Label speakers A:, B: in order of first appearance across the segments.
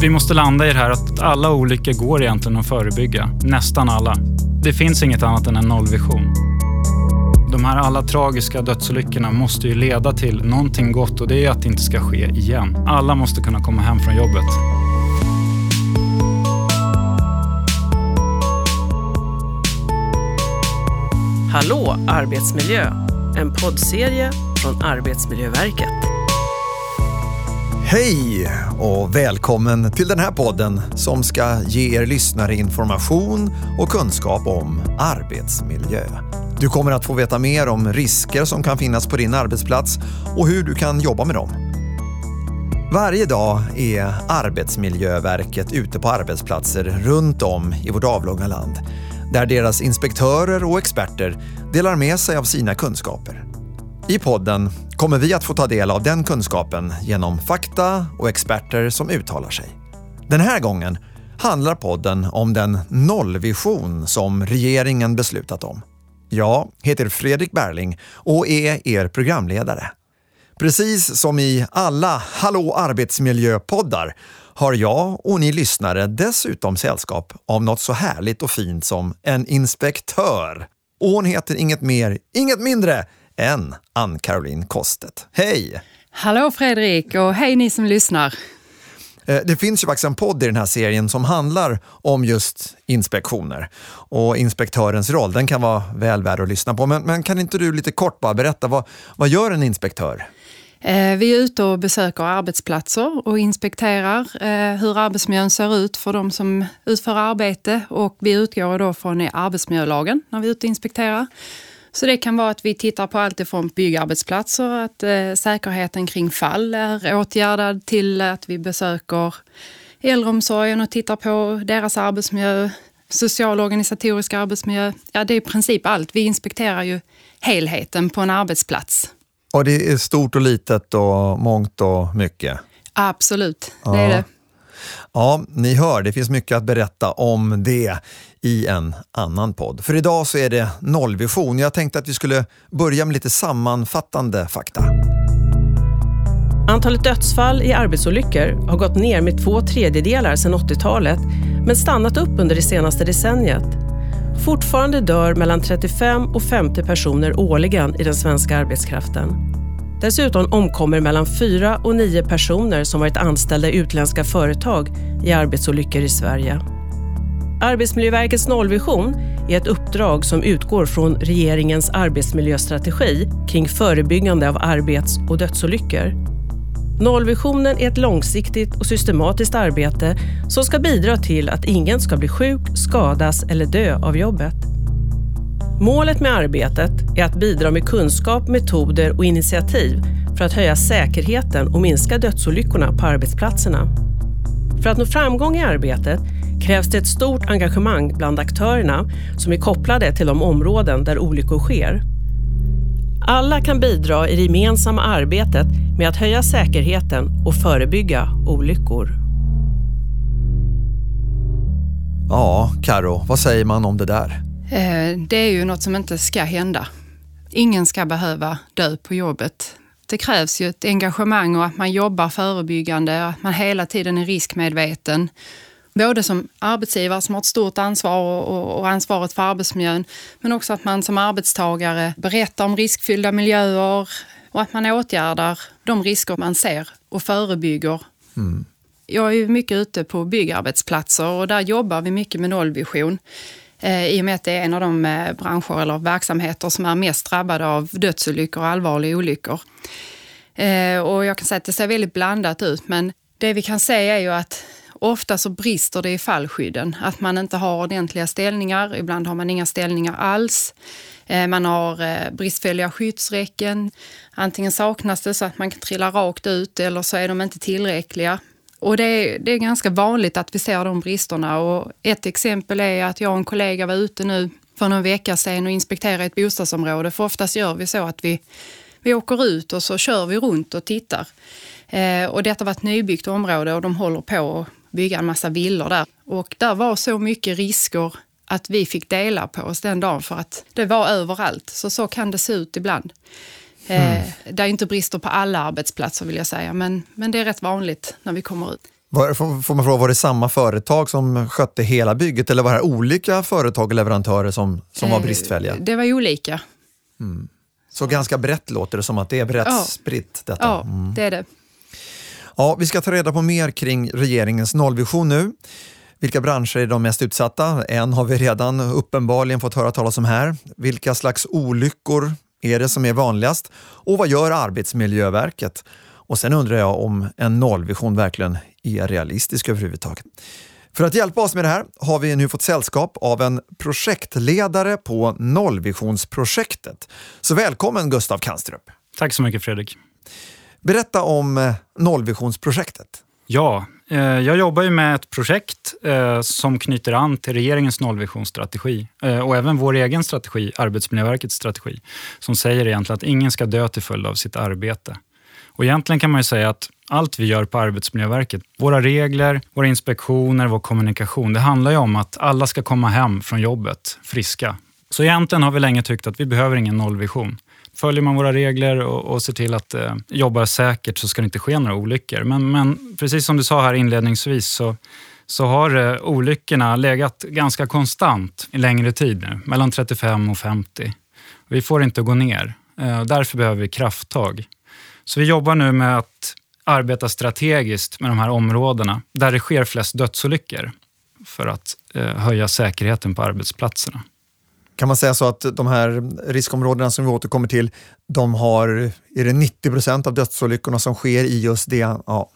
A: Vi måste landa i det här att alla olyckor går egentligen att förebygga. Nästan alla. Det finns inget annat än en nollvision. De här alla tragiska dödsolyckorna måste ju leda till någonting gott och det är att det inte ska ske igen. Alla måste kunna komma hem från jobbet.
B: Hallå arbetsmiljö! En poddserie från Arbetsmiljöverket.
C: Hej och välkommen till den här podden som ska ge er lyssnare information och kunskap om arbetsmiljö. Du kommer att få veta mer om risker som kan finnas på din arbetsplats och hur du kan jobba med dem. Varje dag är Arbetsmiljöverket ute på arbetsplatser runt om i vårt avlånga land där deras inspektörer och experter delar med sig av sina kunskaper. I podden kommer vi att få ta del av den kunskapen genom fakta och experter som uttalar sig. Den här gången handlar podden om den nollvision som regeringen beslutat om. Jag heter Fredrik Berling och är er programledare. Precis som i alla Hallå arbetsmiljö-poddar har jag och ni lyssnare dessutom sällskap av något så härligt och fint som en inspektör. Och hon heter inget mer, inget mindre än Ann-Caroline Kostet. Hej!
D: Hallå Fredrik och hej ni som lyssnar.
C: Eh, det finns ju faktiskt en podd i den här serien som handlar om just inspektioner och inspektörens roll. Den kan vara väl värd att lyssna på. Men, men kan inte du lite kort bara berätta, vad, vad gör en inspektör?
D: Eh, vi är ute och besöker arbetsplatser och inspekterar eh, hur arbetsmiljön ser ut för de som utför arbete och vi utgår då från arbetsmiljölagen när vi är ute och inspekterar. Så det kan vara att vi tittar på allt ifrån byggarbetsplatser, att eh, säkerheten kring fall är åtgärdad till att vi besöker äldreomsorgen och tittar på deras arbetsmiljö, social och organisatorisk arbetsmiljö. Ja, det är i princip allt. Vi inspekterar ju helheten på en arbetsplats.
C: Och det är stort och litet och mångt och mycket?
D: Absolut, det ja. är det.
C: Ja, ni hör, det finns mycket att berätta om det i en annan podd. För idag så är det nollvision. Jag tänkte att vi skulle börja med lite sammanfattande fakta.
B: Antalet dödsfall i arbetsolyckor har gått ner med två tredjedelar sedan 80-talet men stannat upp under det senaste decenniet. Fortfarande dör mellan 35 och 50 personer årligen i den svenska arbetskraften. Dessutom omkommer mellan fyra och nio personer som varit anställda i utländska företag i arbetsolyckor i Sverige. Arbetsmiljöverkets nollvision är ett uppdrag som utgår från regeringens arbetsmiljöstrategi kring förebyggande av arbets och dödsolyckor. Nollvisionen är ett långsiktigt och systematiskt arbete som ska bidra till att ingen ska bli sjuk, skadas eller dö av jobbet. Målet med arbetet är att bidra med kunskap, metoder och initiativ för att höja säkerheten och minska dödsolyckorna på arbetsplatserna. För att nå framgång i arbetet krävs det ett stort engagemang bland aktörerna som är kopplade till de områden där olyckor sker. Alla kan bidra i det gemensamma arbetet med att höja säkerheten och förebygga olyckor.
C: Ja, Karo, vad säger man om det där?
D: Eh, det är ju något som inte ska hända. Ingen ska behöva dö på jobbet. Det krävs ju ett engagemang och att man jobbar förebyggande, att man hela tiden är riskmedveten. Både som arbetsgivare som har ett stort ansvar och, ansvaret för arbetsmiljön, men också att man som arbetstagare berättar om riskfyllda miljöer och att man åtgärdar de risker man ser och förebygger. Mm. Jag är ju mycket ute på byggarbetsplatser och där jobbar vi mycket med nollvision. Eh, i och med att det är en av de eh, branscher eller verksamheter som är mest drabbade av dödsolyckor och allvarliga olyckor. Eh, och jag kan säga att det ser väldigt blandat ut, men det vi kan se är ju att ofta så brister det i fallskydden. Att man inte har ordentliga ställningar, ibland har man inga ställningar alls. Eh, man har eh, bristfälliga skyddsräcken. Antingen saknas det så att man kan trilla rakt ut eller så är de inte tillräckliga. Och det är, det är ganska vanligt att vi ser de bristerna och ett exempel är att jag och en kollega var ute nu för någon vecka sedan och inspekterade ett bostadsområde. För oftast gör vi så att vi, vi åker ut och så kör vi runt och tittar. Eh, och detta var ett nybyggt område och de håller på att bygga en massa villor där. Och där var så mycket risker att vi fick dela på oss den dagen för att det var överallt. Så så kan det se ut ibland. Mm. Det är inte brister på alla arbetsplatser vill jag säga, men, men det är rätt vanligt när vi kommer ut.
C: Var, får, man fråga, var det samma företag som skötte hela bygget eller var det olika företag och leverantörer som, som var
D: Eh,
C: bristfälliga?
D: Det var olika.
C: Så ganska brett låter det som att det är brett
D: Ja.
C: spritt detta.
D: Ja,
C: Mm.
D: det är det.
C: Ja, vi ska ta reda på mer kring regeringens nollvision nu. Vilka branscher är de mest utsatta? En har vi redan uppenbarligen fått höra talas om här. Vilka slags olyckor är det som är vanligast? Och vad gör Arbetsmiljöverket? Och sen undrar jag om en nollvision verkligen är realistisk överhuvudtaget. För att hjälpa oss med det här har vi nu fått sällskap av en projektledare på nollvisionsprojektet. Så välkommen Gustav Kanstrup.
A: Tack så mycket Fredrik.
C: Berätta om nollvisionsprojektet.
A: Ja, Eh, jag jobbar ju med ett projekt eh, som knyter an till regeringens nollvisionsstrategi eh, och även vår egen strategi, Arbetsmiljöverkets strategi, som säger egentligen att ingen ska dö till följd av sitt arbete. Och egentligen kan man ju säga att allt vi gör på Arbetsmiljöverket, våra regler, våra inspektioner, vår kommunikation, det handlar ju om att alla ska komma hem från jobbet friska. Så egentligen har vi länge tyckt att vi behöver ingen nollvision. Följer man våra regler och, och ser till att eh, jobba säkert så ska det inte ske några olyckor. Men, men precis som du sa här inledningsvis så, så har eh, olyckorna legat ganska konstant i längre tid nu, mellan 35 och 50. Vi får inte gå ner. Eh, därför behöver vi krafttag. Så vi jobbar nu med att arbeta strategiskt med de här områdena där det sker flest dödsolyckor för att eh, höja säkerheten på arbetsplatserna.
C: Kan man säga så att de här riskområdena som vi återkommer till, de har, är det 90 procent av dödsolyckorna som sker i just det, ja,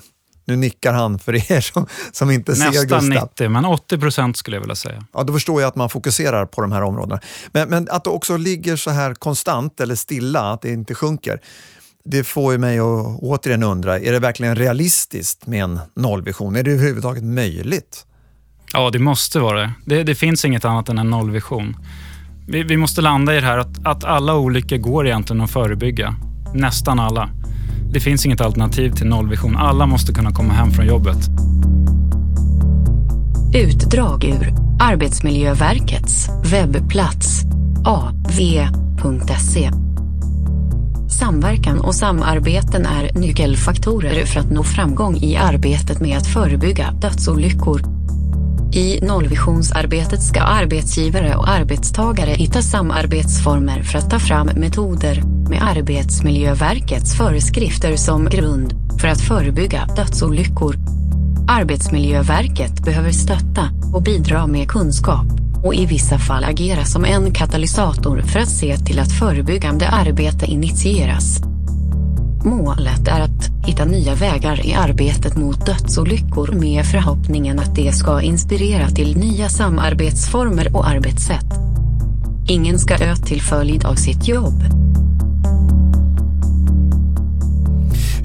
C: nu nickar han för er som, som inte ser
A: Nästan
C: Gustav.
A: 90, men 80 procent skulle jag vilja säga.
C: Ja, då förstår jag att man fokuserar på de här områdena. Men, men att det också ligger så här konstant eller stilla, att det inte sjunker, det får ju mig att återigen undra, är det verkligen realistiskt med en nollvision? Är det överhuvudtaget möjligt?
A: Ja, det måste vara det. Det, det finns inget annat än en nollvision. Vi, vi måste landa i det här att, att alla olyckor går egentligen att förebygga. Nästan alla. Det finns inget alternativ till nollvision. Alla måste kunna komma hem från jobbet.
E: Utdrag ur Arbetsmiljöverkets webbplats av.se. Samverkan och samarbeten är nyckelfaktorer för att nå framgång i arbetet med att förebygga dödsolyckor. I nollvisionsarbetet ska arbetsgivare och arbetstagare hitta samarbetsformer för att ta fram metoder med Arbetsmiljöverkets föreskrifter som grund för att förebygga dödsolyckor. Arbetsmiljöverket behöver stötta och bidra med kunskap och i vissa fall agera som en katalysator för att se till att förebyggande arbete initieras. Målet är att hitta nya vägar i arbetet mot dödsolyckor med förhoppningen att det ska inspirera till nya samarbetsformer och arbetssätt. Ingen ska dö till följd av sitt jobb.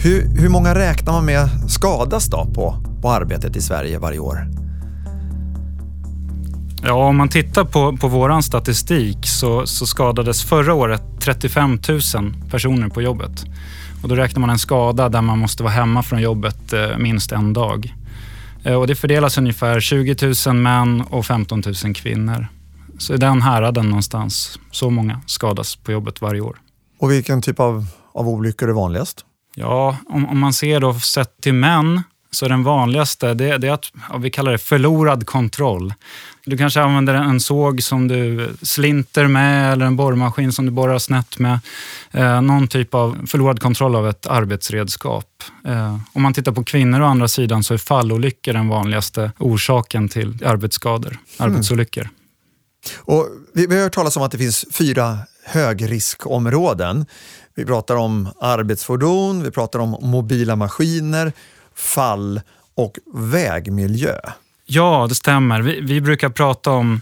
C: Hur, hur många räknar man med skadas då på, på arbetet i Sverige varje år?
A: Ja, om man tittar på, på vår statistik så, så skadades förra året 35 000 personer på jobbet. Och då räknar man en skada där man måste vara hemma från jobbet eh, minst en dag. Eh, och det fördelas ungefär 20 000 män och 15 000 kvinnor. Så i den häraden någonstans, så många skadas på jobbet varje år.
C: Och vilken typ av, av olyckor är vanligast?
A: Ja, om, om man ser då sett till män så den vanligaste det, det är att ja, vi kallar det förlorad kontroll. Du kanske använder en såg som du slinter med eller en borrmaskin som du borrar snett med. Eh, någon typ av förlorad kontroll av ett arbetsredskap. Eh, om man tittar på kvinnor å andra sidan så är fallolyckor den vanligaste orsaken till arbetsskador, arbetsolyckor.
C: Och vi, vi har hört talas om att det finns fyra högriskområden. Vi pratar om arbetsfordon, vi pratar om mobila maskiner, fall och vägmiljö.
A: Ja, det stämmer. Vi, vi brukar prata om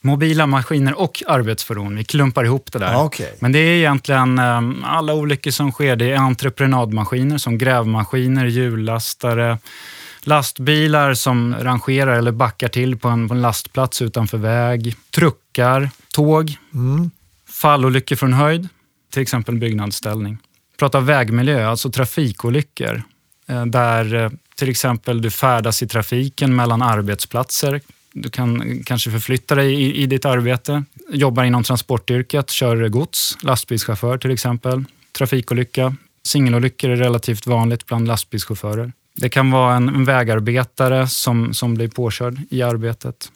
A: mobila maskiner och arbetsfordon. Vi klumpar ihop det där.
C: Ja, okej.
A: Men det är egentligen eh, alla olyckor som sker. Det är entreprenadmaskiner som grävmaskiner, hjullastare, lastbilar som rangerar eller backar till på en, på en lastplats utanför väg, truckar, tåg, fallolyckor från höjd, till exempel byggnadsställning. Prata vägmiljö, alltså trafikolyckor Eh, där eh, till exempel du färdas i trafiken mellan arbetsplatser. Du kan eh, kanske förflytta dig i, i ditt arbete, jobbar inom transportyrket, kör gods, lastbilschaufför till exempel. Trafikolycka, singelolyckor är relativt vanligt bland lastbilschaufförer. Det kan vara en vägarbetare som, som blir påkörd i arbetet.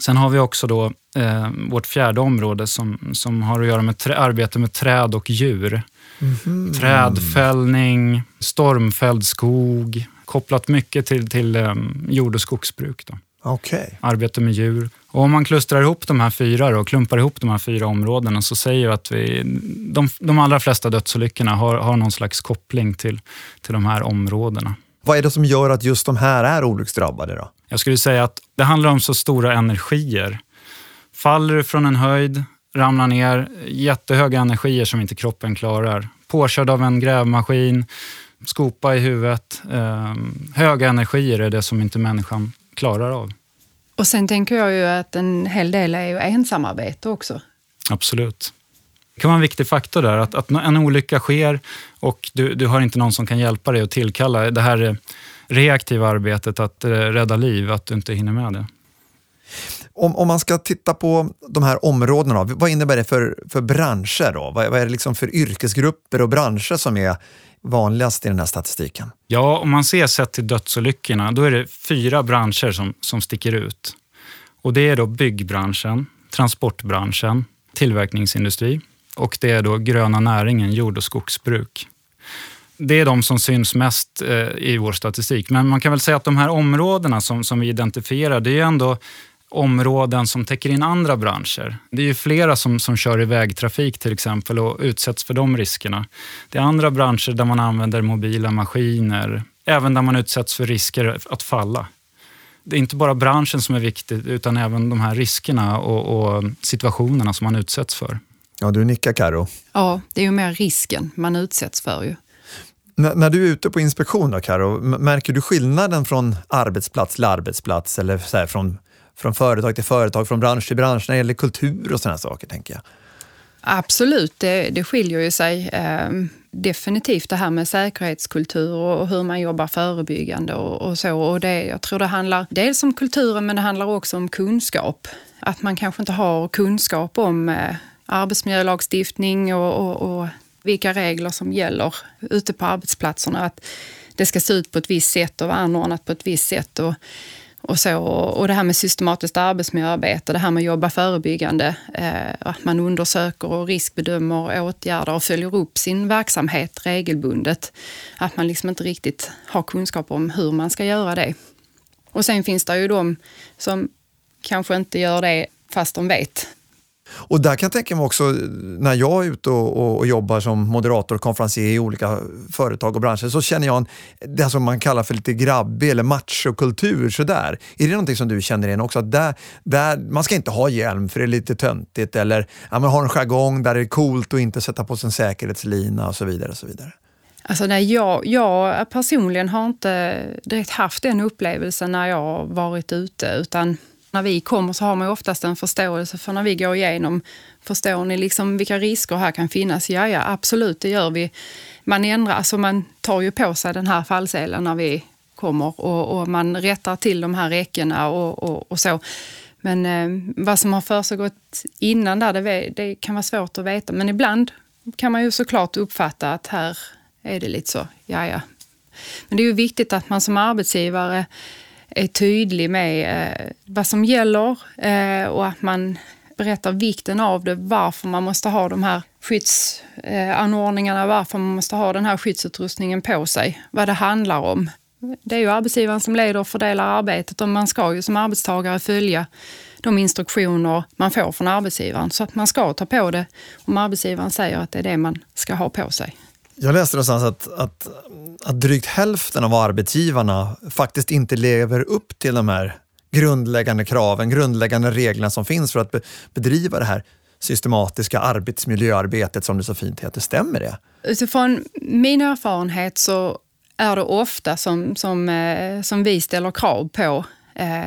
A: Sen har vi också då eh, vårt fjärde område som, som har att göra med trä, arbete med träd och djur. Mm. Trädfällning, stormfälld skog, kopplat mycket till, till eh, jord och skogsbruk. Då.
C: Okay.
A: Arbete med djur. Och om man klustrar ihop de här fyra och klumpar ihop de här fyra områdena så säger att vi, de, de allra flesta dödsolyckorna har, har någon slags koppling till, till de här områdena.
C: Vad är det som gör att just de här är olycksdrabbade? Då?
A: Jag skulle säga att det handlar om så stora energier. Faller du från en höjd, ramlar ner, jättehöga energier som inte kroppen klarar. Påkörd av en grävmaskin, skopa i huvudet. Eh, höga energier är det som inte människan klarar av.
D: Och sen tänker jag ju att en hel del är ju ensamarbete också.
A: Absolut. Det kan vara en viktig faktor där, att, att en olycka sker och du, du har inte någon som kan hjälpa dig att tillkalla det här reaktiva arbetet att eh, rädda liv, att du inte hinner med det.
C: Om, om man ska titta på de här områdena, vad innebär det för, för branscher? Då? Vad, vad är det liksom för yrkesgrupper och branscher som är vanligast i den här statistiken?
A: Ja, om man ser sett till dödsolyckorna, då är det fyra branscher som, som sticker ut. Och Det är då byggbranschen, transportbranschen, tillverkningsindustri och det är då gröna näringen, jord och skogsbruk. Det är de som syns mest eh, i vår statistik. Men man kan väl säga att de här områdena som, som vi identifierar, det är ändå områden som täcker in andra branscher. Det är ju flera som, som kör i vägtrafik till exempel och utsätts för de riskerna. Det är andra branscher där man använder mobila maskiner, även där man utsätts för risker att falla. Det är inte bara branschen som är viktig, utan även de här riskerna och, och situationerna som man utsätts för.
C: Ja, du nickar Karo.
D: Ja, det är ju mer risken man utsätts för. Ju.
C: N när du är ute på inspektion då, Karo, märker du skillnaden från arbetsplats till arbetsplats eller så här, från från företag till företag, från bransch till bransch när det gäller kultur och sådana saker, tänker jag.
D: Absolut, det, det skiljer ju sig. Ehm, definitivt det här med säkerhetskultur och hur man jobbar förebyggande och, och så. Och det, jag tror det handlar dels om kulturen, men det handlar också om kunskap. Att man kanske inte har kunskap om eh, arbetsmiljölagstiftning och, och, och vilka regler som gäller ute på arbetsplatserna. Att det ska se ut på ett visst sätt och vara anordnat på ett visst sätt. Och och, så, och det här med systematiskt arbetsmiljöarbete, det här med att jobba förebyggande, eh, att man undersöker och riskbedömer åtgärder och följer upp sin verksamhet regelbundet. Att man liksom inte riktigt har kunskap om hur man ska göra det. Och sen finns det ju de som kanske inte gör det fast de vet
C: och där kan jag tänka mig också, när jag är ute och, och, och jobbar som moderator och konferencier i olika företag och branscher, så känner jag en, det som man kallar för lite grabbig eller machokultur. Sådär. Är det någonting som du känner igen också? Att där, där, man ska inte ha hjälm för det är lite töntigt eller ja, man har en jargong där det är coolt att inte sätta på sig en säkerhetslina och så vidare. Och så vidare.
D: Alltså nej, jag, jag personligen har inte direkt haft den upplevelsen när jag har varit ute, utan när vi kommer så har man oftast en förståelse för när vi går igenom, förstår ni liksom vilka risker här kan finnas? Ja, ja, absolut, det gör vi. Man ändrar, alltså man tar ju på sig den här fallselen när vi kommer och, och man rättar till de här räckena och, och, och så. Men eh, vad som har försiggått innan där, det, det, kan vara svårt att veta. Men ibland kan man ju såklart uppfatta att här är det lite så, ja ja. Men det är ju viktigt att man som arbetsgivare är tydlig med eh, vad som gäller eh, och att man berättar vikten av det, varför man måste ha de här skyddsanordningarna, eh, varför man måste ha den här skyddsutrustningen på sig, vad det handlar om. Det är ju arbetsgivaren som leder och fördelar arbetet och man ska ju som arbetstagare följa de instruktioner man får från arbetsgivaren. Så att man ska ta på det om arbetsgivaren säger att det är det man ska ha på sig.
C: Jag läste någonstans att, att, att drygt hälften av arbetsgivarna faktiskt inte lever upp till de här grundläggande kraven, grundläggande reglerna som finns för att be, bedriva det här systematiska arbetsmiljöarbetet som det så fint heter. Stämmer det?
D: Utifrån min erfarenhet så är det ofta som, som, eh, som vi ställer krav på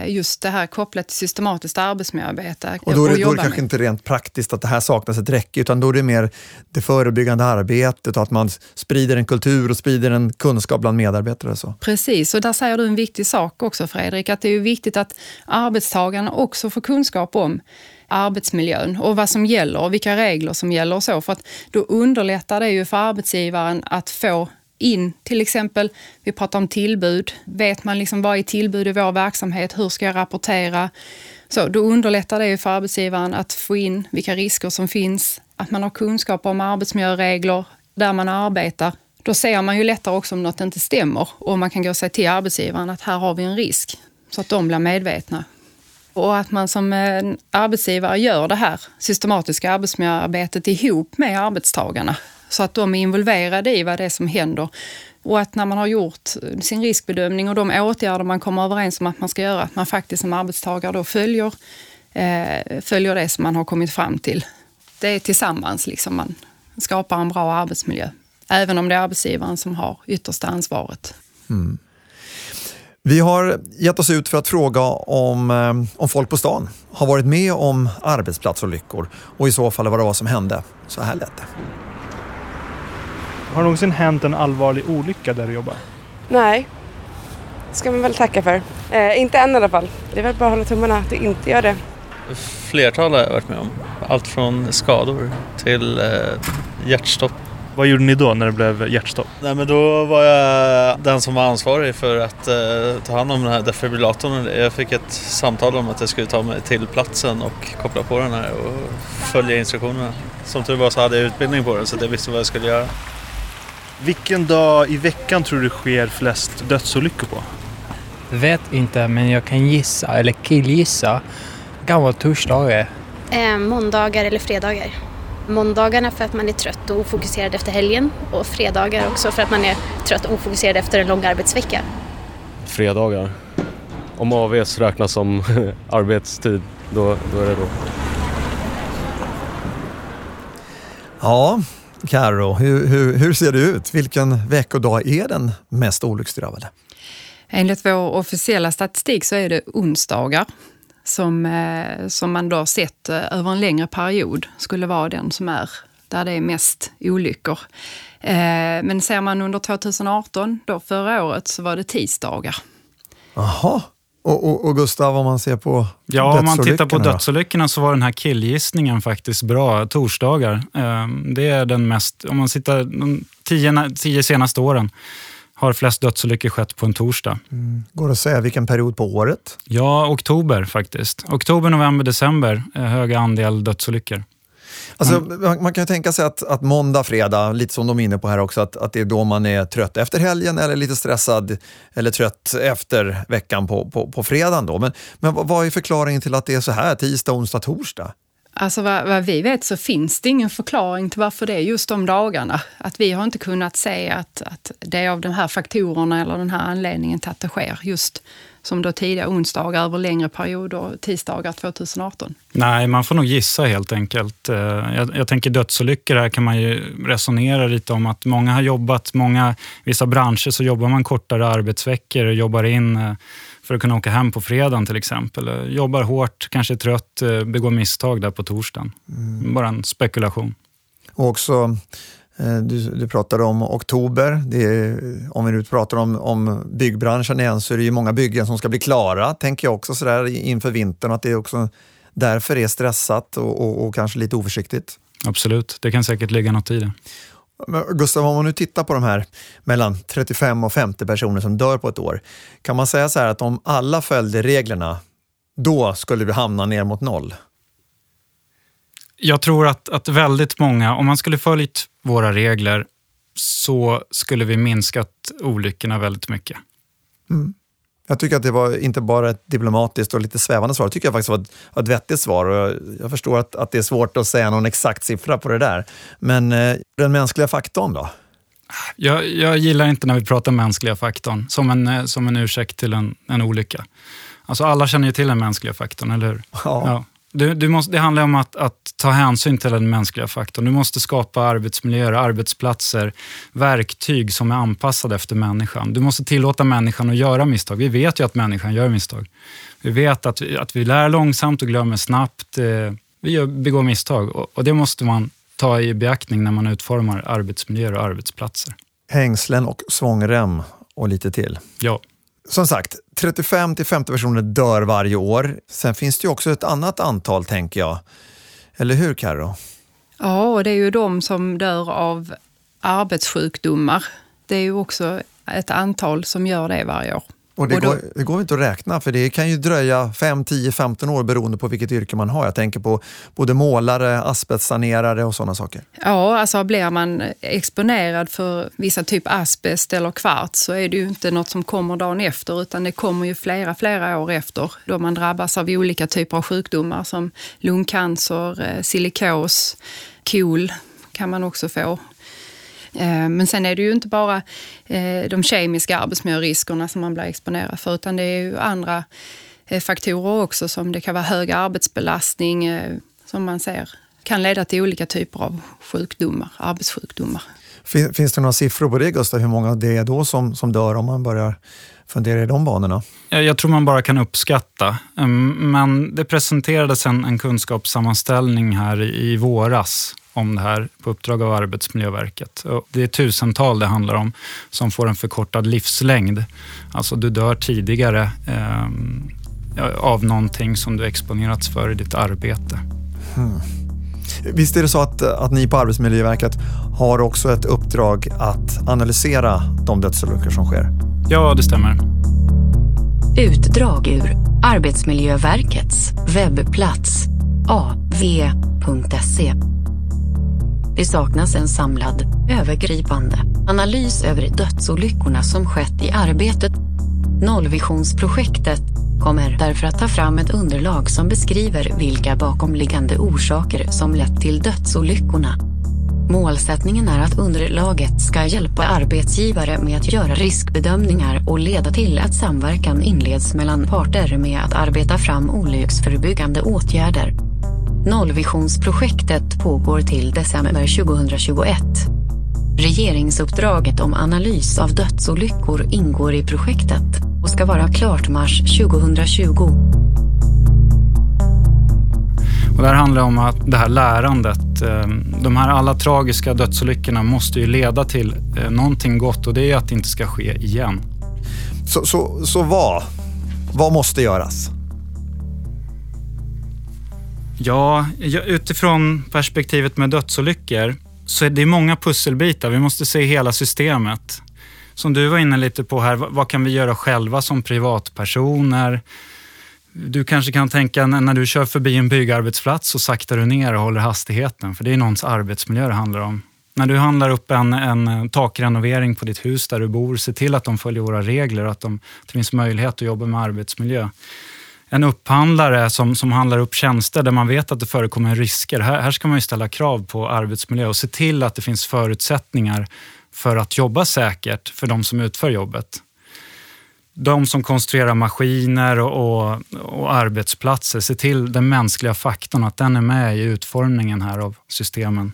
D: just det här kopplat till systematiskt arbetsmiljöarbete.
C: Och då är det, då är det kanske inte rent praktiskt att det här saknas ett räcke, utan då är det mer det förebyggande arbetet och att man sprider en kultur och sprider en kunskap bland medarbetare. Så.
D: Precis, och där säger du en viktig sak också Fredrik, att det är viktigt att arbetstagarna också får kunskap om arbetsmiljön och vad som gäller och vilka regler som gäller och så. För att då underlättar det ju för arbetsgivaren att få in till exempel, vi pratar om tillbud. Vet man liksom vad är tillbud i vår verksamhet? Hur ska jag rapportera? Så då underlättar det för arbetsgivaren att få in vilka risker som finns, att man har kunskap om arbetsmiljöregler där man arbetar. Då ser man ju lättare också om något inte stämmer och man kan gå och säga till arbetsgivaren att här har vi en risk, så att de blir medvetna. Och att man som eh, arbetsgivare gör det här systematiska arbetsmiljöarbetet ihop med arbetstagarna så att de är involverade i vad det är som händer. Och att när man har gjort sin riskbedömning och de åtgärder man kommer överens om att man ska göra, att man faktiskt som arbetstagare då följer, eh, följer det som man har kommit fram till. Det är tillsammans liksom man skapar en bra arbetsmiljö. Även om det är arbetsgivaren som har yttersta ansvaret. Mm.
C: Vi har gett oss ut för att fråga om, eh, om folk på stan har varit med om arbetsplatsolyckor och i så fall vad det var som hände. Så här lät det.
F: Har det någonsin hänt en allvarlig olycka där du jobbar?
G: Nej, det ska man väl tacka för. Eh, inte än i alla fall. Det är väl bara att hålla tummarna att det inte gör det.
H: Flertal har jag varit med om. Allt från skador till eh, hjärtstopp.
F: Vad gjorde ni då när det blev hjärtstopp?
H: Nej, men då var jag den som var ansvarig för att eh, ta hand om den här defibrillatorn. Jag fick ett samtal om att jag skulle ta mig till platsen och koppla på den här och följa instruktionerna. Som tur var så hade jag utbildning på den så jag visste vad jag skulle göra.
F: Vilken dag i veckan tror du sker flest dödsolyckor på?
I: Vet inte, men jag kan gissa, eller killgissa. Det kan vara torsdagar.
J: Eh, måndagar eller fredagar. Måndagarna för att man är trött och ofokuserad efter helgen och fredagar också för att man är trött och ofokuserad efter en lång arbetsvecka.
K: Fredagar. Om AVs räknas som arbetstid, då, då är det då.
C: Ja, Karo, hur, hur, hur, ser det ut? Vilken veckodag är den mest olycksdrabbade?
D: Enligt vår officiella statistik så är det onsdagar som, eh, som man då sett eh, över en längre period skulle vara den som är där det är mest olyckor. Eh, men ser man under 2018, då förra året, så var det tisdagar.
C: Jaha. Och, och, och, Gustav, om man ser på
A: Ja, om man tittar på dödsolyckorna så var den här killgissningen faktiskt bra. Torsdagar. Ehm, det är den mest, om man tittar de tio, tio senaste åren har flest dödsolyckor skett på en torsdag. Mm.
C: Går det att säga vilken period på året?
A: Ja, oktober faktiskt. Oktober, november, december, höga andel dödsolyckor.
C: Alltså, mm. Man kan ju tänka sig att, att måndag, fredag, lite som de är inne på här också, att, att det är då man är trött efter helgen eller lite stressad eller trött efter veckan på, på, på fredagen. Då. Men, men vad är förklaringen till att det är så här tisdag, onsdag, torsdag?
D: Alltså vad, vad, vi vet så finns det ingen förklaring till varför det är just de dagarna. Att vi har inte kunnat se att, att det är av de här faktorerna eller den här anledningen till att det sker just som då tidiga onsdagar över längre perioder och tisdagar 2018?
A: Nej, man får nog gissa helt enkelt. Eh, jag, jag tänker dödsolyckor här kan man ju resonera lite om att många har jobbat, många, vissa branscher så jobbar man kortare arbetsveckor och jobbar in eh, för att kunna åka hem på fredagen till exempel. Eh, jobbar hårt, kanske är trött, begår misstag där på torsdagen. Mm. Bara en spekulation.
C: Och också du, du pratade om oktober. Är, om vi nu pratar om, om byggbranschen igen så är det ju många byggen som ska bli klara, tänker jag också sådär inför vintern. Att det också därför är stressat och, och, och kanske lite oförsiktigt.
A: Absolut, det kan säkert ligga något i det.
C: Gustav, om man nu tittar på de här mellan 35 och 50 personer som dör på ett år. Kan man säga så här att om alla följde reglerna, då skulle vi hamna ner mot noll?
A: Jag tror att, att väldigt många, om man skulle följt våra regler så skulle vi minskat olyckorna väldigt mycket.
C: Mm. Jag tycker att det var inte bara ett diplomatiskt och lite svävande svar. Jag tycker jag faktiskt var ett, ett vettigt svar. Och jag, jag förstår att, att det är svårt att säga någon exakt siffra på det där. Men eh, den mänskliga faktorn då?
A: Jag, jag, gillar inte när vi pratar mänskliga faktorn som en, eh, som en ursäkt till en, en olycka. Alltså alla känner ju till den mänskliga faktorn, eller hur?
C: Ja. ja.
A: Du, du måste, det handlar om att, att, ta hänsyn till den mänskliga faktorn. Du måste skapa arbetsmiljöer, arbetsplatser, verktyg som är anpassade efter människan. Du måste tillåta människan att göra misstag. Vi vet ju att människan gör misstag. Vi vet att vi, att vi lär långsamt och glömmer snabbt. Eh, vi gör, begår misstag och, och det måste man ta i beaktning när man utformar arbetsmiljöer och arbetsplatser.
C: Hängslen och svångrem och lite till.
A: Ja.
C: Som sagt, 35 till 50 personer dör varje år. Sen finns det ju också ett annat antal, tänker jag. Eller hur, Carro?
D: Ja, och det är ju de som dör av arbetssjukdomar. det är ju också ett antal som gör det varje år.
C: Och det,
D: Och då-
C: går, det går inte att räkna för det kan ju dröja 5, 10, 15 år beroende på vilket yrke man har. Jag tänker på både målare, asbestsanerare och sådana saker.
D: Ja, alltså blir man exponerad för vissa typ asbest eller kvarts så är det ju inte något som kommer dagen efter utan det kommer ju flera, flera år efter då man drabbas av olika typer av sjukdomar som lungcancer, eh, silikos, KOL kan man också få. Eh, men sen är det ju inte bara eh, de kemiska arbetsmiljöriskerna som man blir exponerad för utan det är ju andra eh, faktorer också som det kan vara hög arbetsbelastning som man ser kan leda till olika typer av sjukdomar, arbetssjukdomar.
C: Fin- Finns det några siffror på det Gustav, hur många det är då som, som dör om man börjar fundera i de banorna?
A: Jag tror man bara kan uppskatta. Ehm, Men det presenterades en, en kunskapssammanställning här i, våras om det här på uppdrag av Arbetsmiljöverket. Det är tusental det handlar om som får en förkortad livslängd. Alltså du dör tidigare ja, av någonting som du exponerats för i ditt arbete.
C: Hmm. Visst är det så att, att ni på Arbetsmiljöverket har också ett uppdrag att analysera de dödsolyckor som sker?
A: Ja, det stämmer.
E: Utdrag ur Arbetsmiljöverkets webbplats av.se. Det saknas en samlad, övergripande analys över dödsolyckorna som skett i arbetet. Nollvisionsprojektet kommer därför att ta fram ett underlag som beskriver vilka bakomliggande orsaker som lett till dödsolyckorna. Målsättningen är att underlaget ska hjälpa arbetsgivare med att göra riskbedömningar och leda till att samverkan inleds mellan parter med att arbeta fram olycksförebyggande åtgärder. Nollvisionsprojektet pågår till december 2021. Regeringsuppdraget om analys av dödsolyckor ingår i projektet och ska vara klart mars 2020.
A: Och det här handlar om att det här lärandet, eh, de här alla tragiska dödsolyckorna måste ju leda till eh, någonting gott och det är att det inte ska ske igen.
C: Så, så, så vad? Vad måste göras?
A: Ja, ja, utifrån perspektivet med dödsolyckor så är det många pusselbitar. Vi måste se hela systemet. Som du var inne lite på här, vad, kan vi göra själva som privatpersoner? Du kanske kan tänka när, när du kör förbi en byggarbetsplats så saktar du ner och håller hastigheten, för det är någons arbetsmiljö det handlar om. När du handlar upp en, en eh, takrenovering på ditt hus där du bor, se till att de följer våra regler och att, de, att det finns möjlighet att jobba med arbetsmiljö. En upphandlare som, som handlar upp tjänster där man vet att det förekommer risker. Här, här ska man ju ställa krav på arbetsmiljö och se till att det finns förutsättningar för att jobba säkert för de som utför jobbet. De som konstruerar maskiner och, och, och arbetsplatser, se till den mänskliga faktorn, att den är med i utformningen här av systemen.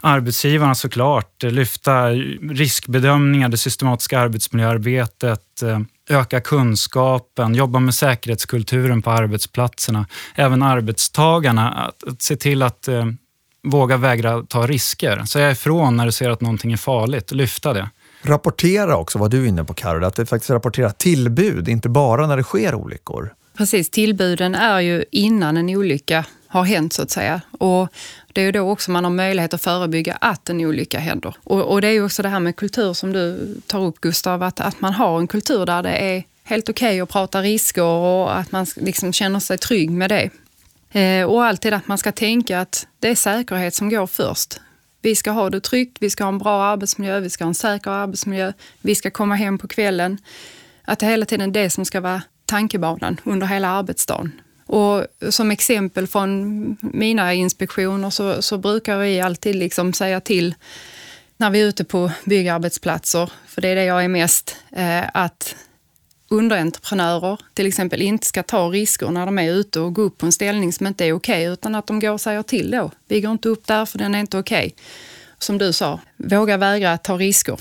A: Arbetsgivarna såklart, eh, lyfta riskbedömningar, det systematiska arbetsmiljöarbetet, eh, öka kunskapen, jobba med säkerhetskulturen på arbetsplatserna. Även arbetstagarna, att, att se till att eh, våga vägra ta risker. Säga ifrån när du ser att någonting är farligt, lyfta det.
C: Rapportera också, vad du är inne på Carol, att det faktiskt rapportera tillbud, inte bara när det sker olyckor.
D: Precis, tillbuden är ju innan en olycka har hänt så att säga. Och det är ju då också man har möjlighet att förebygga att en olycka händer. Och, och det är ju också det här med kultur som du tar upp Gustav, att, att man har en kultur där det är helt okej okay att prata risker och att man liksom känner sig trygg med det. Eh, och alltid att man ska tänka att det är säkerhet som går först. Vi ska ha det tryggt, vi ska ha en bra arbetsmiljö, vi ska ha en säker arbetsmiljö, vi ska komma hem på kvällen. Att det hela tiden är det som ska vara tankebanan under hela arbetsdagen. Och som exempel från mina inspektioner så, så brukar vi alltid liksom säga till när vi är ute på byggarbetsplatser, för det är det jag är mest, eh, att underentreprenörer till exempel inte ska ta risker när de är ute och gå upp på en ställning som inte är okej, okay, utan att de går och säger till då. Vi går inte upp där för den är inte okej. Okay. Som du sa, våga vägra att ta risker.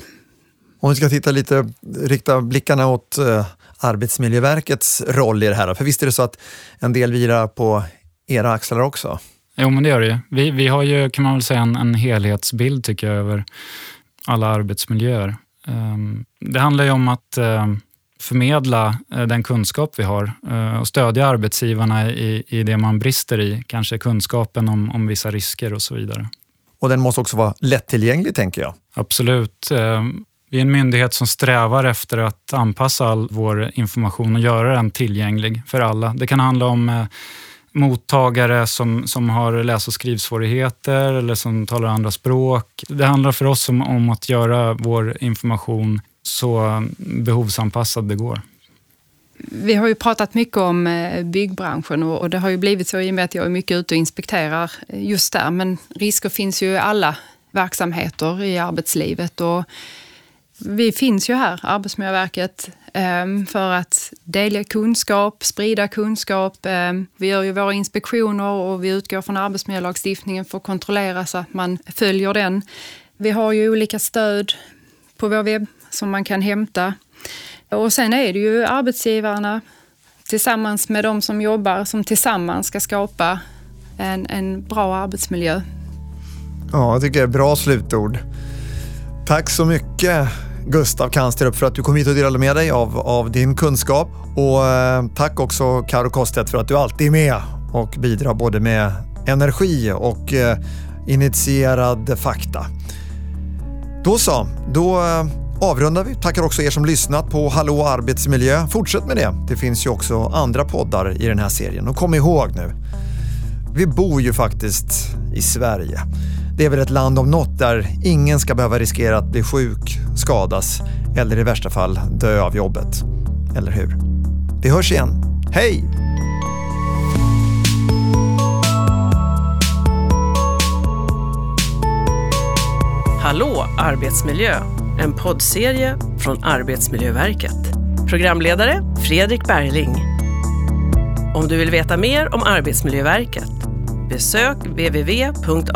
C: Om vi ska titta lite, rikta blickarna åt eh, Arbetsmiljöverkets roll i det här. För visst är det så att en del vilar på era axlar också?
A: Jo, men det gör det ju. Vi, vi har ju, kan man väl säga, en, en helhetsbild tycker jag över alla arbetsmiljöer. Um, det handlar ju om att um, förmedla uh, den kunskap vi har uh, och stödja arbetsgivarna i, i det man brister i. Kanske kunskapen om, om vissa risker och så vidare.
C: Och den måste också vara lättillgänglig, tänker jag.
A: Absolut. Vi är en myndighet som strävar efter att anpassa all vår information och göra den tillgänglig för alla. Det kan handla om eh, mottagare som, som har läs och skrivsvårigheter eller som talar andra språk. Det handlar för oss om, om att göra vår information så eh, behovsanpassad det går.
D: Vi har ju pratat mycket om eh, byggbranschen och det har ju blivit så i och med att jag är mycket ute och inspekterar just där. Men risker finns ju i alla verksamheter i arbetslivet. Och vi finns ju här, Arbetsmiljöverket, ehm, för att dela kunskap, sprida kunskap. Ehm, vi gör ju våra inspektioner och vi utgår från arbetsmiljölagstiftningen för att kontrollera så att man följer den. Vi har ju olika stöd på vår webb som man kan hämta. Och sen är det ju arbetsgivarna tillsammans med de som jobbar som tillsammans ska skapa en, en bra arbetsmiljö.
C: Ja, jag tycker det är bra slutord. Tack så mycket Gustav Kansterup för att du kom hit och delade med dig av, av din kunskap. Och eh, tack också Karo Kostedt för att du alltid är med och bidrar både med energi och eh, initierad fakta. Då så, då eh, avrundar vi. Tackar också er som lyssnat på Hallå arbetsmiljö. Fortsätt med det. Det finns ju också andra poddar i den här serien. Och kom ihåg nu, vi bor ju faktiskt i Sverige. Det är väl ett land om något där ingen ska behöva riskera att bli sjuk, skadas eller i värsta fall dö av jobbet. Eller hur? Vi hörs igen. Hej!
B: Hallå arbetsmiljö! En poddserie från Arbetsmiljöverket. Programledare Fredrik Bergling. Om du vill veta mer om Arbetsmiljöverket besök www.av.se